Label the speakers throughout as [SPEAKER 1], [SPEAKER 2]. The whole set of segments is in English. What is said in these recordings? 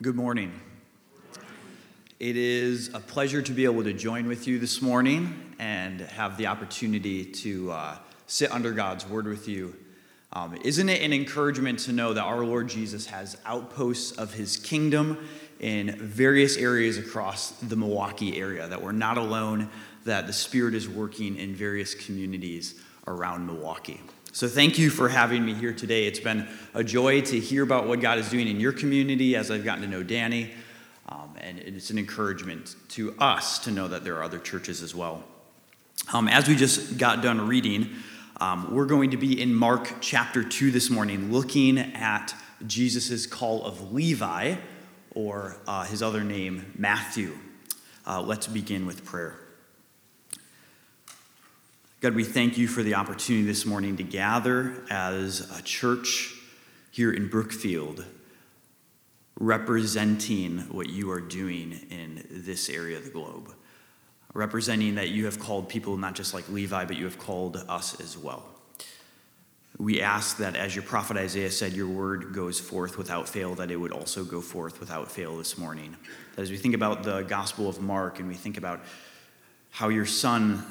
[SPEAKER 1] Good morning. It is a pleasure to be able to join with you this morning and have the opportunity to uh, sit under God's word with you. Um, isn't it an encouragement to know that our Lord Jesus has outposts of his kingdom in various areas across the Milwaukee area, that we're not alone, that the Spirit is working in various communities around Milwaukee? So, thank you for having me here today. It's been a joy to hear about what God is doing in your community as I've gotten to know Danny. Um, and it's an encouragement to us to know that there are other churches as well. Um, as we just got done reading, um, we're going to be in Mark chapter 2 this morning, looking at Jesus' call of Levi, or uh, his other name, Matthew. Uh, let's begin with prayer. God, we thank you for the opportunity this morning to gather as a church here in Brookfield, representing what you are doing in this area of the globe, representing that you have called people not just like Levi, but you have called us as well. We ask that as your prophet Isaiah said, your word goes forth without fail, that it would also go forth without fail this morning. That as we think about the Gospel of Mark and we think about how your son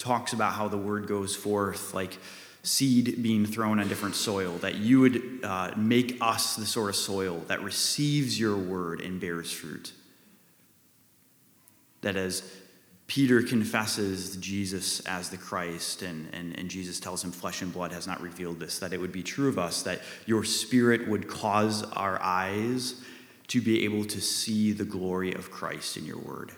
[SPEAKER 1] talks about how the word goes forth, like seed being thrown on different soil, that you would uh, make us the sort of soil that receives your word and bears fruit. That as Peter confesses Jesus as the Christ, and, and, and Jesus tells him, Flesh and blood has not revealed this, that it would be true of us, that your spirit would cause our eyes to be able to see the glory of Christ in your word.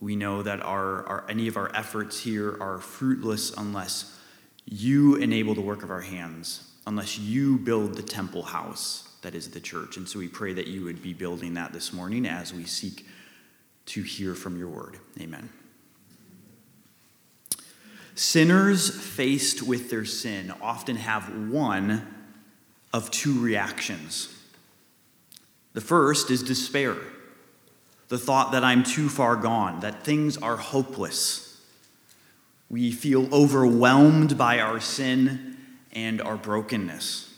[SPEAKER 1] We know that our, our, any of our efforts here are fruitless unless you enable the work of our hands, unless you build the temple house that is the church. And so we pray that you would be building that this morning as we seek to hear from your word. Amen. Sinners faced with their sin often have one of two reactions. The first is despair the thought that I'm too far gone, that things are hopeless. We feel overwhelmed by our sin and our brokenness.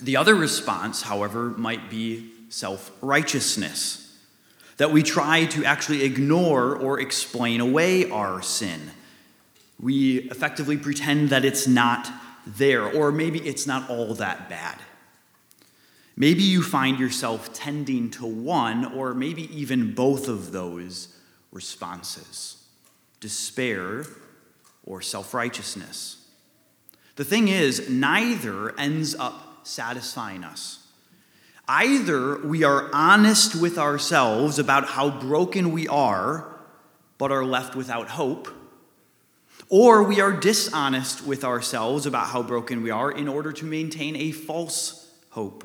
[SPEAKER 1] The other response, however, might be self righteousness, that we try to actually ignore or explain away our sin. We effectively pretend that it's not there, or maybe it's not all that bad. Maybe you find yourself tending to one or maybe even both of those responses despair or self righteousness. The thing is, neither ends up satisfying us. Either we are honest with ourselves about how broken we are, but are left without hope, or we are dishonest with ourselves about how broken we are in order to maintain a false hope.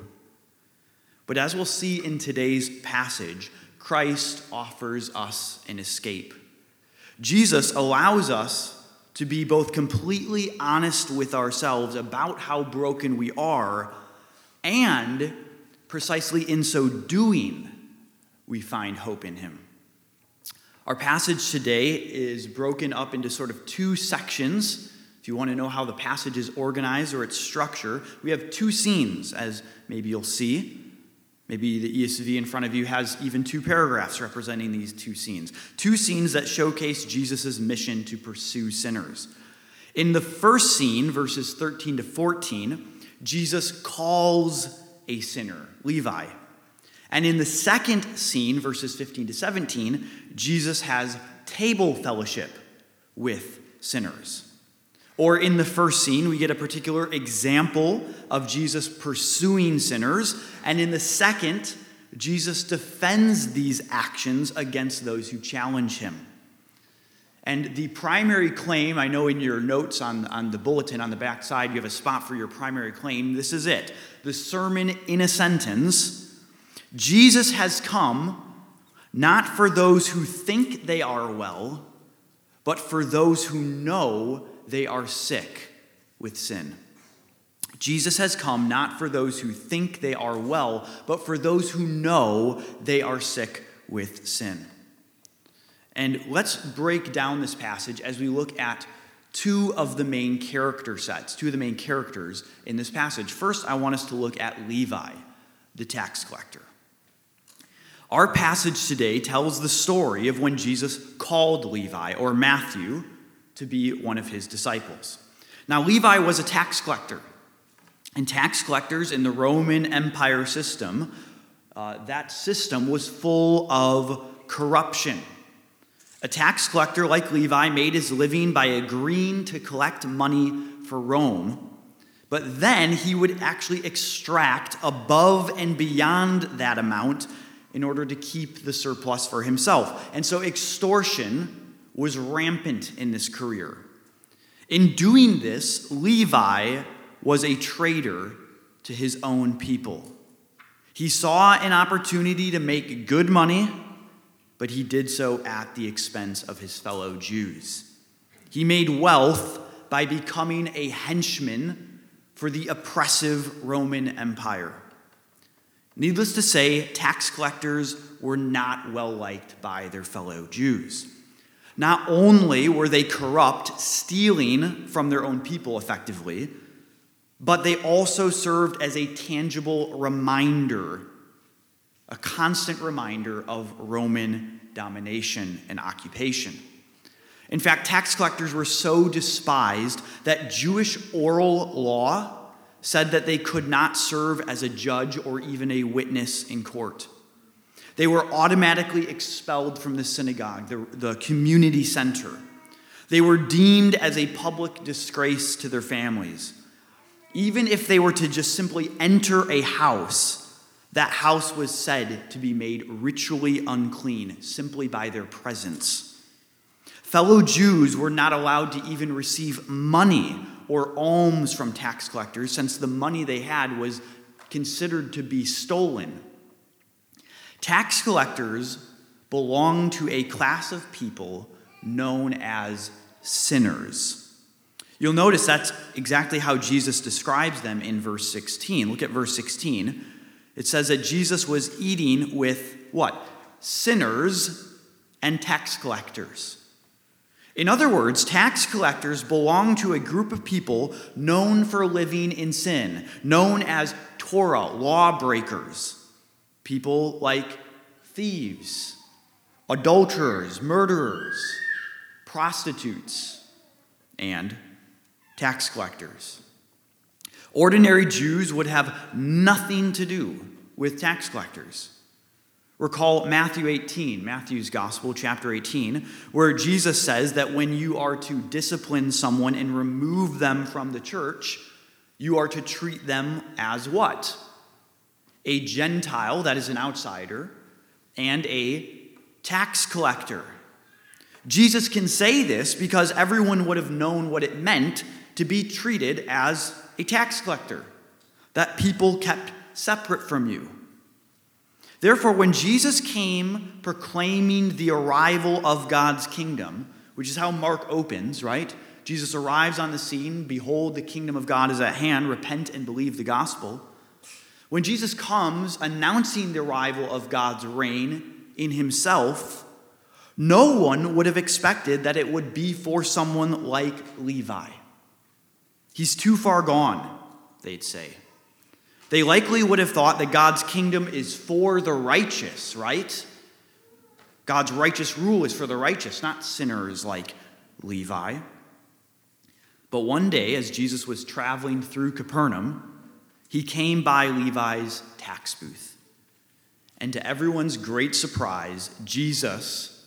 [SPEAKER 1] But as we'll see in today's passage, Christ offers us an escape. Jesus allows us to be both completely honest with ourselves about how broken we are, and precisely in so doing, we find hope in Him. Our passage today is broken up into sort of two sections. If you want to know how the passage is organized or its structure, we have two scenes, as maybe you'll see. Maybe the ESV in front of you has even two paragraphs representing these two scenes. Two scenes that showcase Jesus' mission to pursue sinners. In the first scene, verses 13 to 14, Jesus calls a sinner, Levi. And in the second scene, verses 15 to 17, Jesus has table fellowship with sinners. Or in the first scene, we get a particular example of Jesus pursuing sinners. And in the second, Jesus defends these actions against those who challenge him. And the primary claim, I know in your notes on, on the bulletin on the back side, you have a spot for your primary claim. This is it the sermon in a sentence Jesus has come not for those who think they are well, but for those who know they are sick with sin. Jesus has come not for those who think they are well, but for those who know they are sick with sin. And let's break down this passage as we look at two of the main character sets, two of the main characters in this passage. First, I want us to look at Levi, the tax collector. Our passage today tells the story of when Jesus called Levi or Matthew to be one of his disciples. Now, Levi was a tax collector, and tax collectors in the Roman Empire system, uh, that system was full of corruption. A tax collector like Levi made his living by agreeing to collect money for Rome, but then he would actually extract above and beyond that amount in order to keep the surplus for himself. And so extortion was rampant in this career. In doing this, Levi was a traitor to his own people. He saw an opportunity to make good money, but he did so at the expense of his fellow Jews. He made wealth by becoming a henchman for the oppressive Roman Empire. Needless to say, tax collectors were not well liked by their fellow Jews. Not only were they corrupt, stealing from their own people effectively, but they also served as a tangible reminder, a constant reminder of Roman domination and occupation. In fact, tax collectors were so despised that Jewish oral law said that they could not serve as a judge or even a witness in court. They were automatically expelled from the synagogue, the, the community center. They were deemed as a public disgrace to their families. Even if they were to just simply enter a house, that house was said to be made ritually unclean simply by their presence. Fellow Jews were not allowed to even receive money or alms from tax collectors, since the money they had was considered to be stolen. Tax collectors belong to a class of people known as sinners. You'll notice that's exactly how Jesus describes them in verse 16. Look at verse 16. It says that Jesus was eating with what? Sinners and tax collectors. In other words, tax collectors belong to a group of people known for living in sin, known as Torah, lawbreakers. People like thieves, adulterers, murderers, prostitutes, and tax collectors. Ordinary Jews would have nothing to do with tax collectors. Recall Matthew 18, Matthew's Gospel, chapter 18, where Jesus says that when you are to discipline someone and remove them from the church, you are to treat them as what? A Gentile, that is an outsider, and a tax collector. Jesus can say this because everyone would have known what it meant to be treated as a tax collector, that people kept separate from you. Therefore, when Jesus came proclaiming the arrival of God's kingdom, which is how Mark opens, right? Jesus arrives on the scene, behold, the kingdom of God is at hand, repent and believe the gospel. When Jesus comes announcing the arrival of God's reign in himself, no one would have expected that it would be for someone like Levi. He's too far gone, they'd say. They likely would have thought that God's kingdom is for the righteous, right? God's righteous rule is for the righteous, not sinners like Levi. But one day, as Jesus was traveling through Capernaum, he came by Levi's tax booth. And to everyone's great surprise, Jesus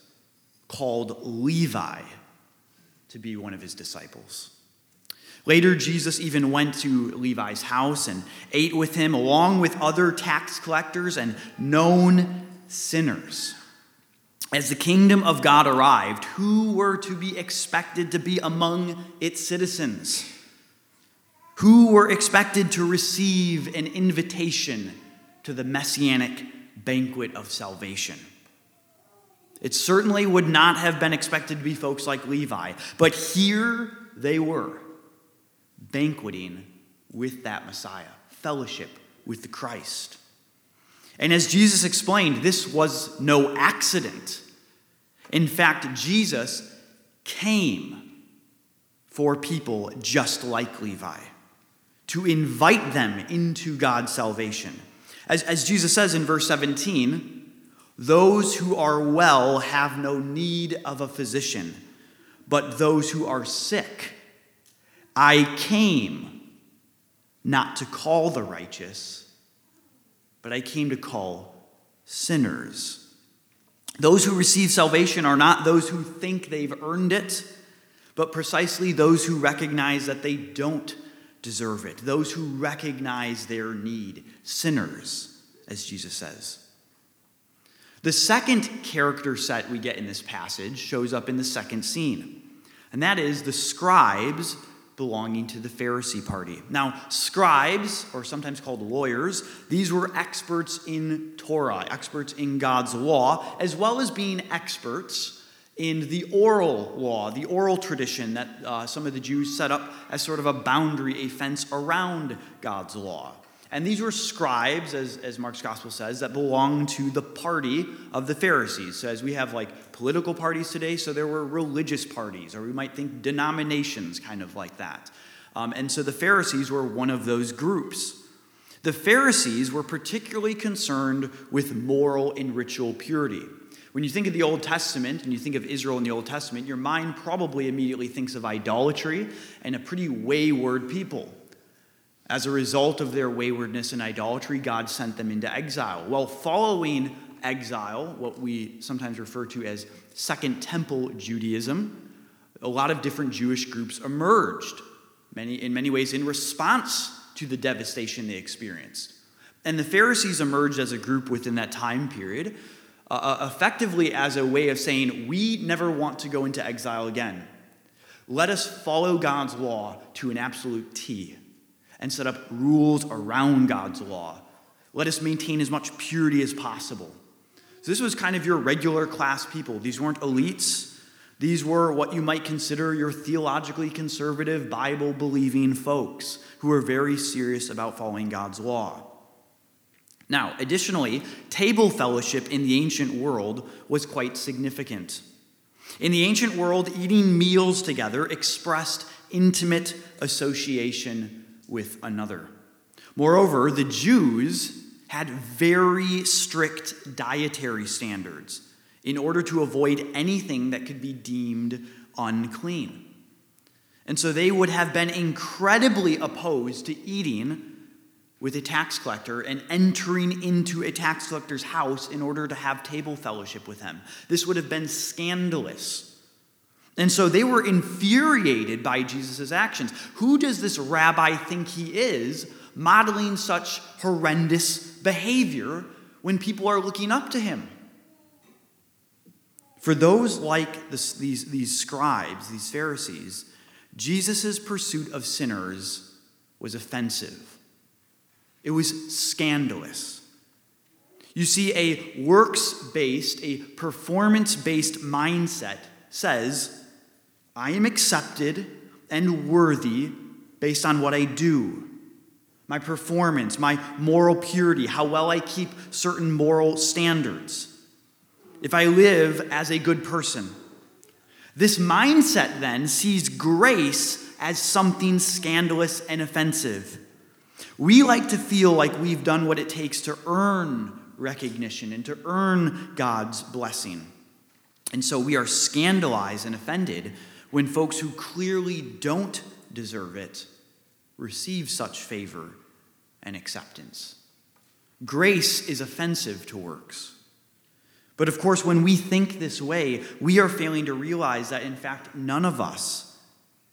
[SPEAKER 1] called Levi to be one of his disciples. Later, Jesus even went to Levi's house and ate with him, along with other tax collectors and known sinners. As the kingdom of God arrived, who were to be expected to be among its citizens? Who were expected to receive an invitation to the messianic banquet of salvation? It certainly would not have been expected to be folks like Levi, but here they were banqueting with that Messiah, fellowship with the Christ. And as Jesus explained, this was no accident. In fact, Jesus came for people just like Levi to invite them into God's salvation. As, as Jesus says in verse 17, those who are well have no need of a physician, but those who are sick. I came not to call the righteous, but I came to call sinners. Those who receive salvation are not those who think they've earned it, but precisely those who recognize that they don't deserve it, those who recognize their need, sinners, as Jesus says. The second character set we get in this passage shows up in the second scene, and that is the scribes belonging to the Pharisee party. Now, scribes, or sometimes called lawyers, these were experts in Torah, experts in God's law, as well as being experts in the oral law, the oral tradition that uh, some of the Jews set up as sort of a boundary, a fence around God's law. And these were scribes, as, as Mark's gospel says, that belonged to the party of the Pharisees. So, as we have like political parties today, so there were religious parties, or we might think denominations, kind of like that. Um, and so the Pharisees were one of those groups. The Pharisees were particularly concerned with moral and ritual purity. When you think of the Old Testament and you think of Israel in the Old Testament, your mind probably immediately thinks of idolatry and a pretty wayward people. As a result of their waywardness and idolatry, God sent them into exile. Well, following exile, what we sometimes refer to as Second Temple Judaism, a lot of different Jewish groups emerged, many, in many ways in response to the devastation they experienced. And the Pharisees emerged as a group within that time period, uh, uh effectively as a way of saying, We never want to go into exile again. Let us follow God's law to an absolute T and set up rules around God's law. Let us maintain as much purity as possible. So, this was kind of your regular class people. These weren't elites. These were what you might consider your theologically conservative, Bible believing folks who were very serious about following God's law. Now, additionally, table fellowship in the ancient world was quite significant. In the ancient world, eating meals together expressed intimate association with another. Moreover, the Jews had very strict dietary standards in order to avoid anything that could be deemed unclean. And so they would have been incredibly opposed to eating with a tax collector and entering into a tax collector's house in order to have table fellowship with him. This would have been scandalous. And so they were infuriated by Jesus' actions. Who does this rabbi think he is, modeling such horrendous behavior when people are looking up to him? For those like these, these scribes, these Pharisees, Jesus' pursuit of sinners was offensive. It was scandalous. You see, a works based, a performance based mindset says, I am accepted and worthy based on what I do, my performance, my moral purity, how well I keep certain moral standards, if I live as a good person. This mindset then sees grace as something scandalous and offensive. We like to feel like we've done what it takes to earn recognition and to earn God's blessing. And so we are scandalized and offended when folks who clearly don't deserve it receive such favor and acceptance. Grace is offensive to works. But of course, when we think this way, we are failing to realize that, in fact, none of us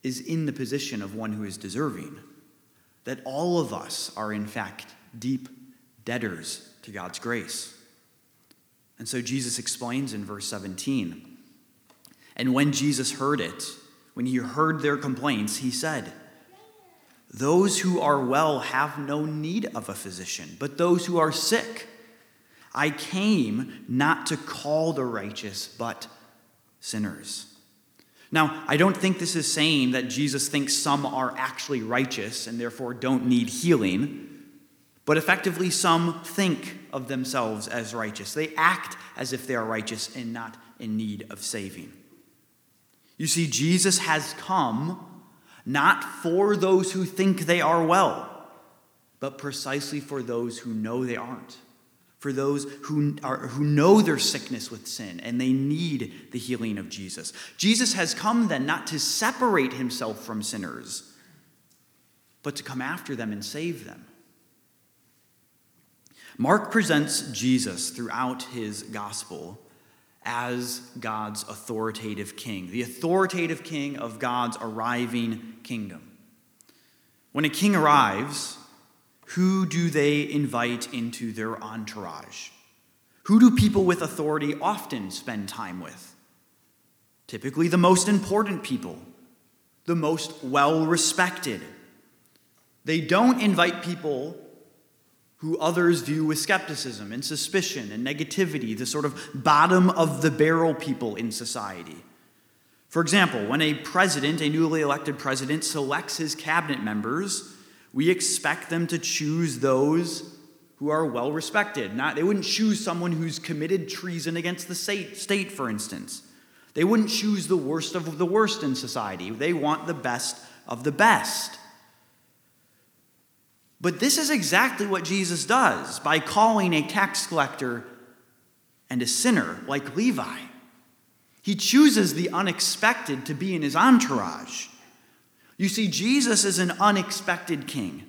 [SPEAKER 1] is in the position of one who is deserving. That all of us are, in fact, deep debtors to God's grace. And so Jesus explains in verse 17 and when Jesus heard it, when he heard their complaints, he said, Those who are well have no need of a physician, but those who are sick. I came not to call the righteous, but sinners. Now, I don't think this is saying that Jesus thinks some are actually righteous and therefore don't need healing, but effectively, some think of themselves as righteous. They act as if they are righteous and not in need of saving. You see, Jesus has come not for those who think they are well, but precisely for those who know they aren't, for those who, are, who know their sickness with sin and they need the healing of Jesus. Jesus has come then not to separate himself from sinners, but to come after them and save them. Mark presents Jesus throughout his gospel as God's authoritative king, the authoritative king of God's arriving kingdom. When a king arrives, who do they invite into their entourage? Who do people with authority often spend time with? Typically, the most important people, the most well respected. They don't invite people who others view with skepticism and suspicion and negativity, the sort of bottom of the barrel people in society. For example, when a president, a newly elected president, selects his cabinet members, we expect them to choose those who are well respected. Not, they wouldn't choose someone who's committed treason against the state, for instance. They wouldn't choose the worst of the worst in society. They want the best of the best. But this is exactly what Jesus does by calling a tax collector and a sinner like Levi. He chooses the unexpected to be in his entourage. You see, Jesus is an unexpected king.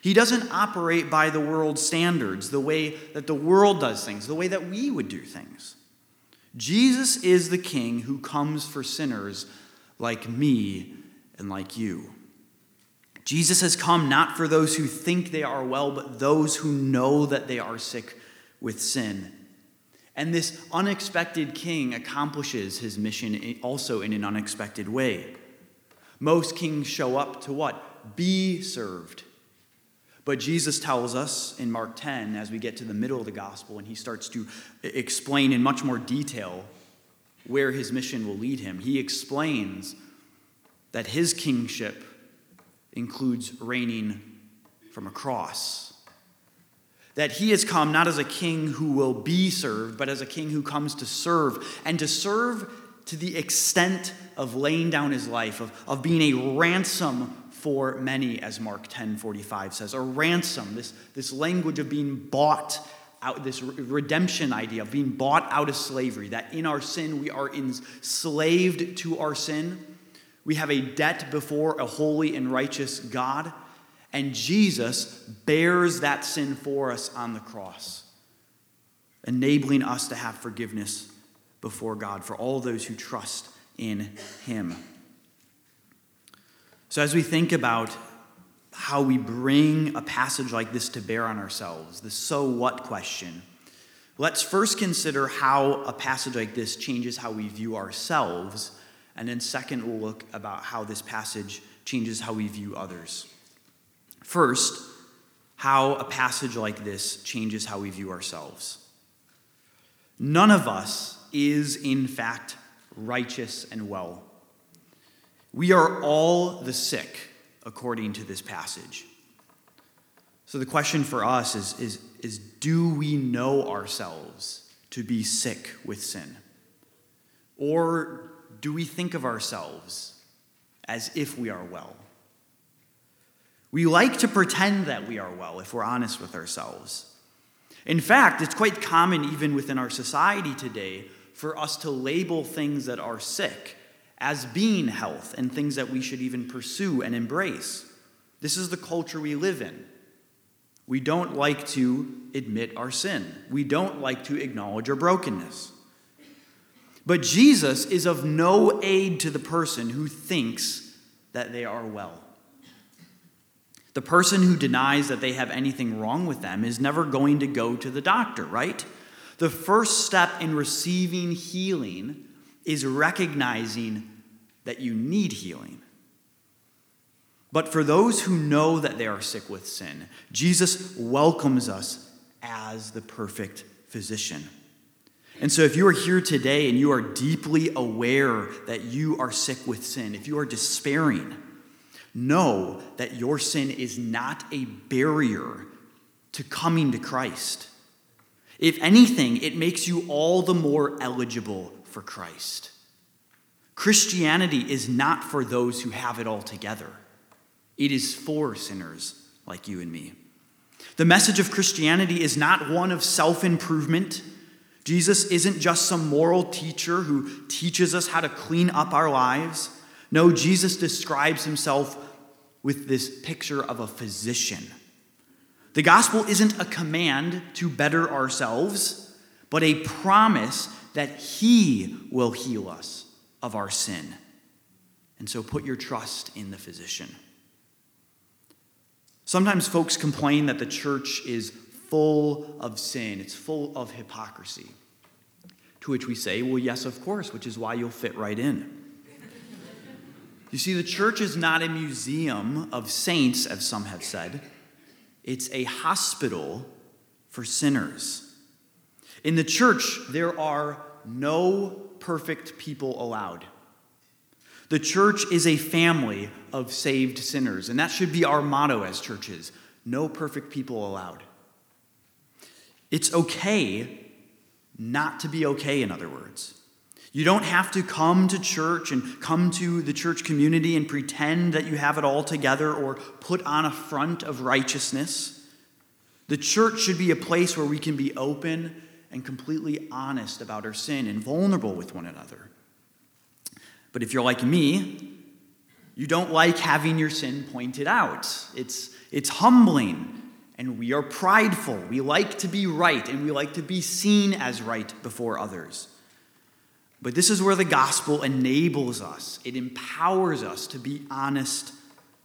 [SPEAKER 1] He doesn't operate by the world's standards, the way that the world does things, the way that we would do things. Jesus is the king who comes for sinners like me and like you. Jesus has come not for those who think they are well, but those who know that they are sick with sin. And this unexpected king accomplishes his mission also in an unexpected way. Most kings show up to what? Be served. But Jesus tells us in Mark 10, as we get to the middle of the gospel, and he starts to explain in much more detail where his mission will lead him, he explains that his kingship includes reigning from a cross. That he has come not as a king who will be served, but as a king who comes to serve, and to serve to the extent of laying down his life, of, of being a ransom for many, as Mark 10 45 says. A ransom, this, this language of being bought out, this redemption idea of being bought out of slavery, that in our sin we are enslaved to our sin. We have a debt before a holy and righteous God, and Jesus bears that sin for us on the cross, enabling us to have forgiveness before God for all those who trust in Him. So, as we think about how we bring a passage like this to bear on ourselves, the so what question, let's first consider how a passage like this changes how we view ourselves. And then, second, we'll look about how this passage changes how we view others. First, how a passage like this changes how we view ourselves. None of us is, in fact, righteous and well. We are all the sick, according to this passage. So the question for us is, is, is do we know ourselves to be sick with sin? Or do we think of ourselves as if we are well? We like to pretend that we are well if we're honest with ourselves. In fact, it's quite common even within our society today for us to label things that are sick as being health and things that we should even pursue and embrace. This is the culture we live in. We don't like to admit our sin, we don't like to acknowledge our brokenness. But Jesus is of no aid to the person who thinks that they are well. The person who denies that they have anything wrong with them is never going to go to the doctor, right? The first step in receiving healing is recognizing that you need healing. But for those who know that they are sick with sin, Jesus welcomes us as the perfect physician. And so, if you are here today and you are deeply aware that you are sick with sin, if you are despairing, know that your sin is not a barrier to coming to Christ. If anything, it makes you all the more eligible for Christ. Christianity is not for those who have it all together, it is for sinners like you and me. The message of Christianity is not one of self improvement. Jesus isn't just some moral teacher who teaches us how to clean up our lives. No, Jesus describes himself with this picture of a physician. The gospel isn't a command to better ourselves, but a promise that he will heal us of our sin. And so put your trust in the physician. Sometimes folks complain that the church is full of sin, it's full of hypocrisy. To which we say, well, yes, of course, which is why you'll fit right in. you see, the church is not a museum of saints, as some have said, it's a hospital for sinners. In the church, there are no perfect people allowed. The church is a family of saved sinners, and that should be our motto as churches no perfect people allowed. It's okay not to be okay, in other words. You don't have to come to church and come to the church community and pretend that you have it all together or put on a front of righteousness. The church should be a place where we can be open and completely honest about our sin and vulnerable with one another. But if you're like me, you don't like having your sin pointed out. It's, it's humbling, and we are prideful. We like to be right, and we like to be seen as right before others. But this is where the gospel enables us, it empowers us to be honest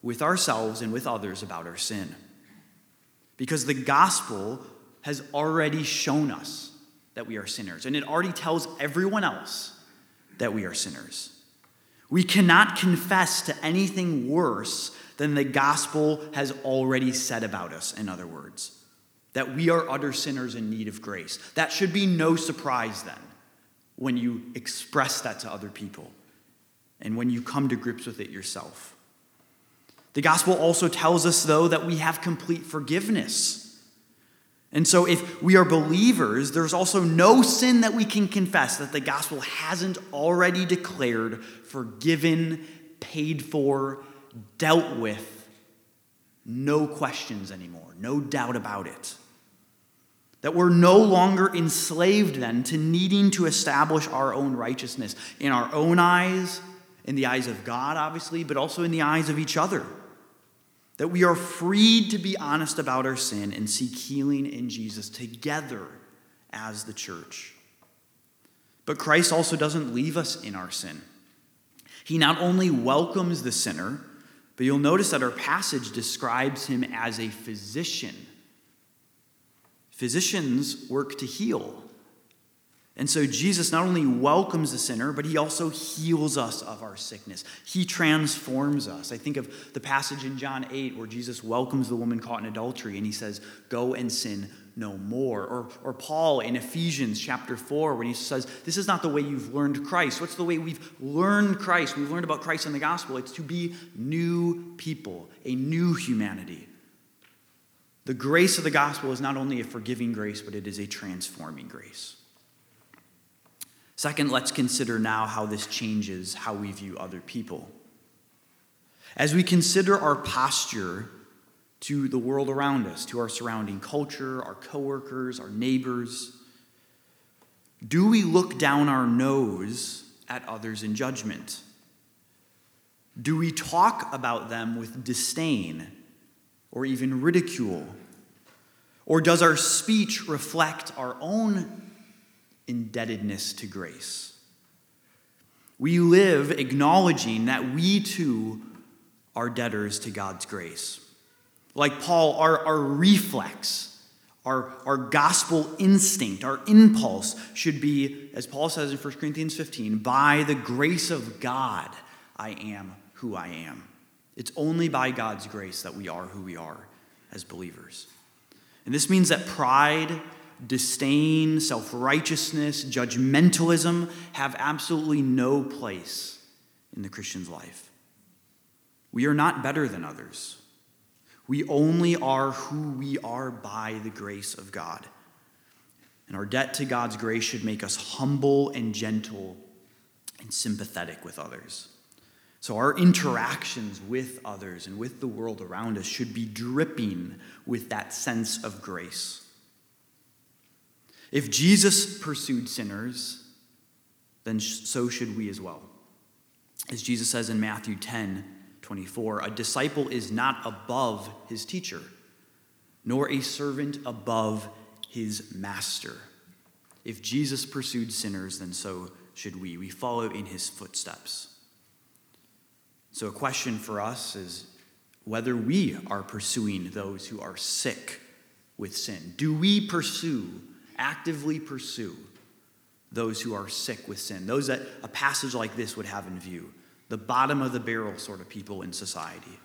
[SPEAKER 1] with ourselves and with others about our sin. Because the gospel has already shown us that we are sinners, and it already tells everyone else that we are sinners. We cannot confess to anything worse than the gospel has already said about us, in other words, that we are utter sinners in need of grace. That should be no surprise then when you express that to other people and when you come to grips with it yourself. The gospel also tells us, though, that we have complete forgiveness. And so, if we are believers, there's also no sin that we can confess that the gospel hasn't already declared, forgiven, paid for, dealt with. No questions anymore, no doubt about it. That we're no longer enslaved then to needing to establish our own righteousness in our own eyes, in the eyes of God, obviously, but also in the eyes of each other that we are freed to be honest about our sin and seek healing in Jesus together as the church. But Christ also doesn't leave us in our sin. He not only welcomes the sinner, but you'll notice that our passage describes him as a physician. Physicians work to heal. And so Jesus not only welcomes the sinner, but he also heals us of our sickness. He transforms us. I think of the passage in John 8 where Jesus welcomes the woman caught in adultery and he says, Go and sin no more. Or, or Paul in Ephesians chapter 4 when he says, This is not the way you've learned Christ. What's the way we've learned Christ? We've learned about Christ in the gospel. It's to be new people, a new humanity. The grace of the gospel is not only a forgiving grace, but it is a transforming grace. Second, let's consider now how this changes how we view other people. As we consider our posture to the world around us, to our surrounding culture, our coworkers, our neighbors, do we look down our nose at others in judgment? Do we talk about them with disdain or even ridicule? Or does our speech reflect our own indebtedness to grace. We live acknowledging that we too are debtors to God's grace. Like Paul, our, our reflex, our, our gospel instinct, our impulse should be, as Paul says in 1 Corinthians 15, by the grace of God, I am who I am. It's only by God's grace that we are who we are as believers. And this means that pride disdain, self righteousness, judgmentalism have absolutely no place in the Christian's life. We are not better than others. We only are who we are by the grace of God. And our debt to God's grace should make us humble and gentle and sympathetic with others. So, our interactions with others and with the world around us should be dripping with that sense of grace. If Jesus pursued sinners, then so should we as well. As Jesus says in Matthew 10 24, a disciple is not above his teacher, nor a servant above his master. If Jesus pursued sinners, then so should we. We follow in his footsteps. So, a question for us is whether we are pursuing those who are sick with sin. Do we pursue, actively pursue, those who are sick with sin? Those that a passage like this would have in view. The bottom of the barrel sort of people in society.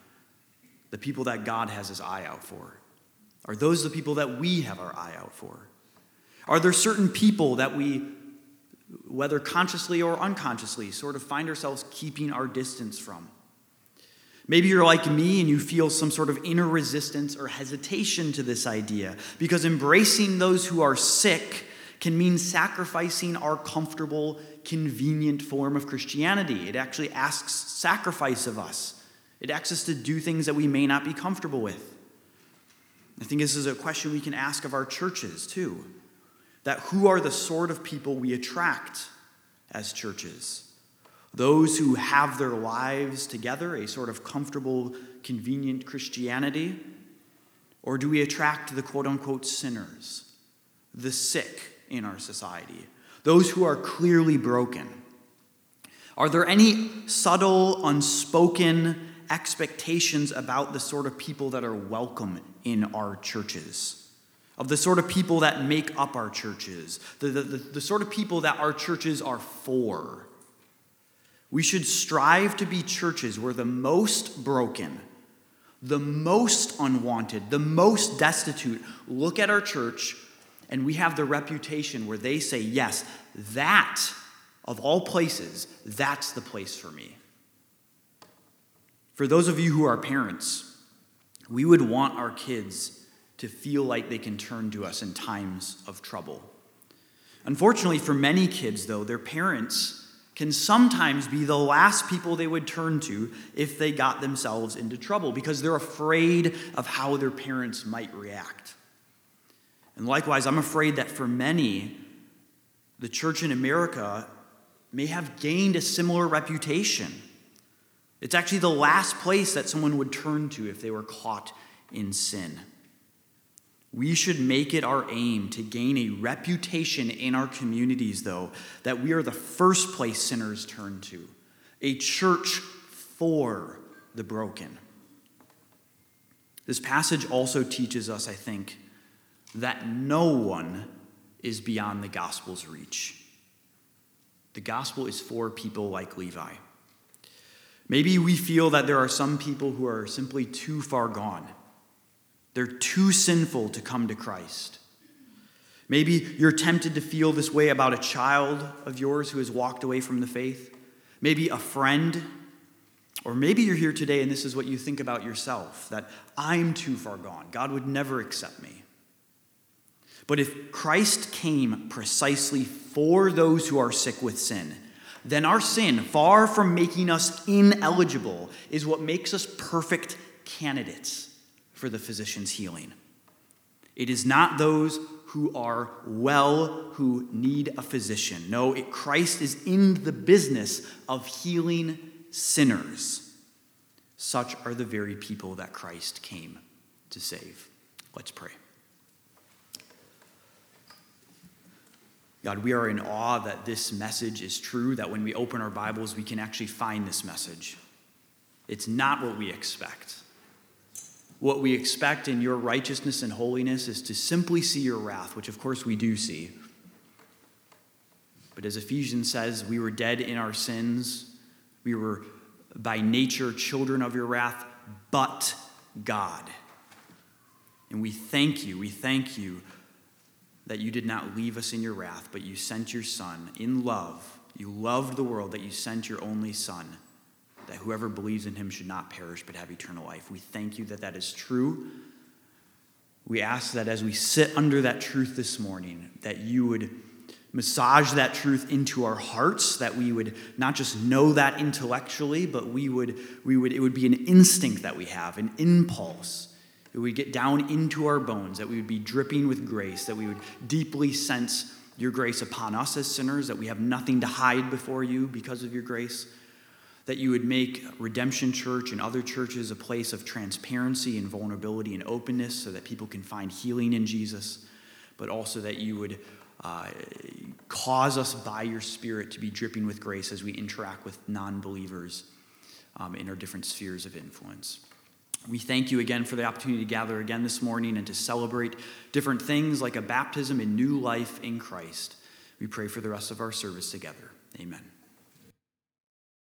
[SPEAKER 1] The people that God has his eye out for. Are those the people that we have our eye out for? Are there certain people that we whether consciously or unconsciously, sort of find ourselves keeping our distance from. Maybe you're like me and you feel some sort of inner resistance or hesitation to this idea because embracing those who are sick can mean sacrificing our comfortable, convenient form of Christianity. It actually asks sacrifice of us, it asks us to do things that we may not be comfortable with. I think this is a question we can ask of our churches too that who are the sort of people we attract as churches? Those who have their lives together, a sort of comfortable, convenient Christianity? Or do we attract the quote unquote sinners, the sick in our society, those who are clearly broken? Are there any subtle, unspoken expectations about the sort of people that are welcome in our churches? of the sort of people that make up our churches, the, the, the, the, sort of people that our churches are for. We should strive to be churches where the most broken, the most unwanted, the most destitute look at our church and we have the reputation where they say, yes, that, of all places, that's the place for me. For those of you who are parents, we would want our kids to feel like they can turn to us in times of trouble. Unfortunately, for many kids, though, their parents can sometimes be the last people they would turn to if they got themselves into trouble because they're afraid of how their parents might react. And likewise, I'm afraid that for many, the church in America may have gained a similar reputation. It's actually the last place that someone would turn to if they were caught in sin. We should make it our aim to gain a reputation in our communities, though, that we are the first place sinners turn to, a church for the broken. This passage also teaches us, I think, that no one is beyond the gospel's reach. The gospel is for people like Levi. Maybe we feel that there are some people who are simply too far gone they're too sinful to come to Christ. Maybe you're tempted to feel this way about a child of yours who has walked away from the faith, maybe a friend, or maybe you're here today and this is what you think about yourself that I'm too far gone. God would never accept me. But if Christ came precisely for those who are sick with sin, then our sin, far from making us ineligible, is what makes us perfect candidates for the physician's healing. It is not those who are well who need a physician. No, it, Christ is in the business of healing sinners. Such are the very people that Christ came to save. Let's pray. God, we are in awe that this message is true, that when we open our Bibles, we can actually find this message. It's not what we expect. What we expect in your righteousness and holiness is to simply see your wrath, which of course we do see. But as Ephesians says, we were dead in our sins. We were by nature children of your wrath, but God. And we thank you, we thank you that you did not leave us in your wrath, but you sent your Son in love. You loved the world, that you sent your only Son that whoever believes in him should not perish but have eternal life. We thank you that that is true. We ask that as we sit under that truth this morning, that you would massage that truth into our hearts that we would not just know that intellectually but we would we would it would be an instinct that we have an impulse that we get down into our bones that we would be dripping with grace that we would deeply sense your grace upon us as sinners that we have nothing to hide before you because of your grace that you would make redemption church and other churches a place of transparency and vulnerability and openness so that people can find healing in jesus but also that you would uh, cause us by your Spirit to be dripping with grace as we interact with non believers um, in our different spheres of influence. We thank you again for the opportunity to gather again this morning and to celebrate different things like a baptism and new life in Christ. We pray for the rest of our service together. Amen.